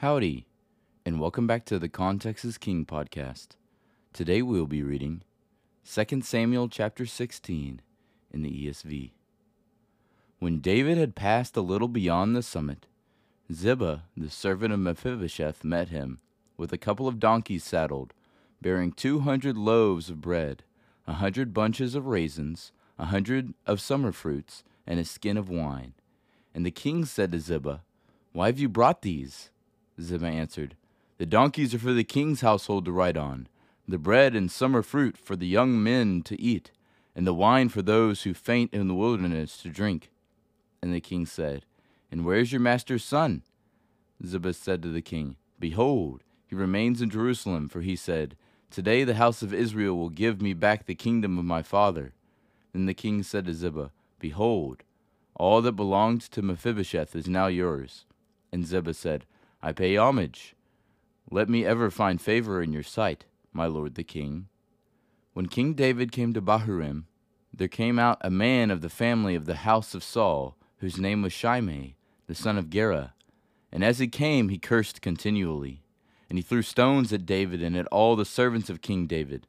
Howdy, and welcome back to the Context is King podcast. Today we will be reading 2 Samuel chapter 16 in the ESV. When David had passed a little beyond the summit, Ziba, the servant of Mephibosheth, met him, with a couple of donkeys saddled, bearing two hundred loaves of bread, a hundred bunches of raisins, a hundred of summer fruits, and a skin of wine. And the king said to Ziba, Why have you brought these? Ziba answered, The donkeys are for the king's household to ride on, the bread and summer fruit for the young men to eat, and the wine for those who faint in the wilderness to drink. And the king said, And where is your master's son? Ziba said to the king, Behold, he remains in Jerusalem, for he said, Today the house of Israel will give me back the kingdom of my father. Then the king said to Ziba, Behold, all that belonged to Mephibosheth is now yours. And Ziba said, I pay homage. Let me ever find favor in your sight, my lord the king. When King David came to Bahurim, there came out a man of the family of the house of Saul, whose name was Shimei, the son of Gera. And as he came, he cursed continually. And he threw stones at David and at all the servants of King David.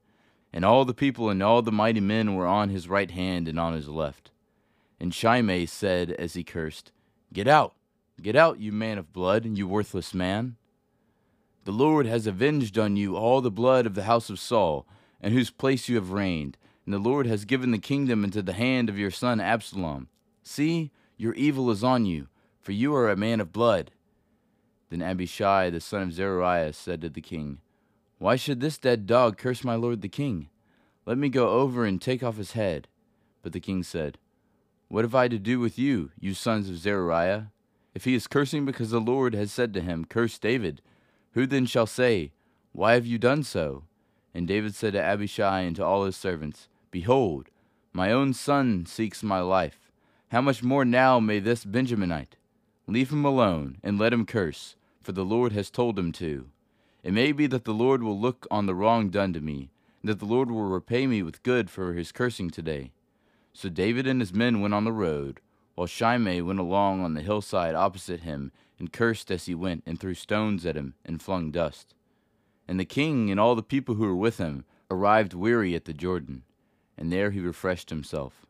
And all the people and all the mighty men were on his right hand and on his left. And Shimei said as he cursed, Get out, get out, you man of blood, and you worthless man. The Lord has avenged on you all the blood of the house of Saul, in whose place you have reigned, and the Lord has given the kingdom into the hand of your son Absalom. See, your evil is on you, for you are a man of blood. Then Abishai the son of Zeruiah said to the king, Why should this dead dog curse my lord the king? Let me go over and take off his head. But the king said, What have I to do with you, you sons of Zeruiah? If he is cursing because the Lord has said to him, Curse David, who then shall say, Why have you done so? And David said to Abishai and to all his servants, Behold, my own son seeks my life. How much more now may this Benjaminite? Leave him alone, and let him curse, for the Lord has told him to. It may be that the Lord will look on the wrong done to me, and that the Lord will repay me with good for his cursing today. So David and his men went on the road, while Shimei went along on the hillside opposite him, and cursed as he went, and threw stones at him, and flung dust. And the king and all the people who were with him arrived weary at the Jordan, and there he refreshed himself.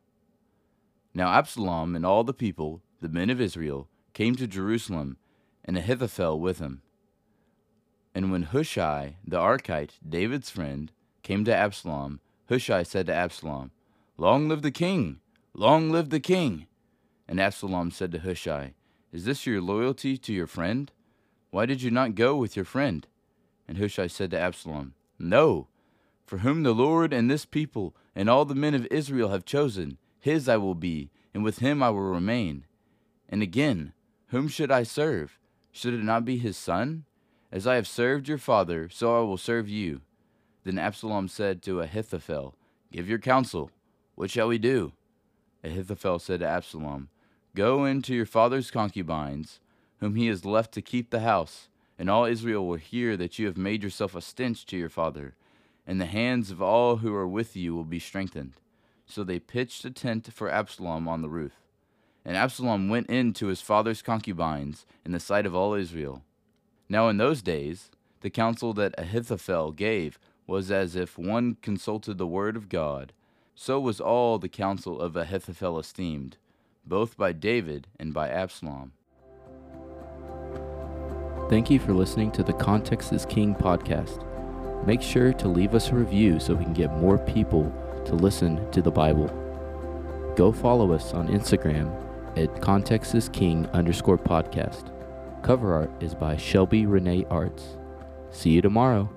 Now Absalom and all the people, the men of Israel, came to Jerusalem, and Ahithophel with him. And when Hushai the Archite, David's friend, came to Absalom, Hushai said to Absalom, Long live the king! Long live the king! And Absalom said to Hushai, Is this your loyalty to your friend? Why did you not go with your friend? And Hushai said to Absalom, No, for whom the Lord and this people and all the men of Israel have chosen, his I will be, and with him I will remain. And again, whom should I serve? Should it not be his son? As I have served your father, so I will serve you. Then Absalom said to Ahithophel, Give your counsel. What shall we do? Ahithophel said to Absalom, Go in to your father's concubines, whom he has left to keep the house, and all Israel will hear that you have made yourself a stench to your father, and the hands of all who are with you will be strengthened. So they pitched a tent for Absalom on the roof. And Absalom went in to his father's concubines in the sight of all Israel. Now in those days, the counsel that Ahithophel gave was as if one consulted the word of God. So was all the counsel of Ahithophel esteemed both by David and by Absalom. Thank you for listening to the Context is King podcast. Make sure to leave us a review so we can get more people to listen to the Bible. Go follow us on Instagram at Context is King underscore podcast. Cover art is by Shelby Renee Arts. See you tomorrow.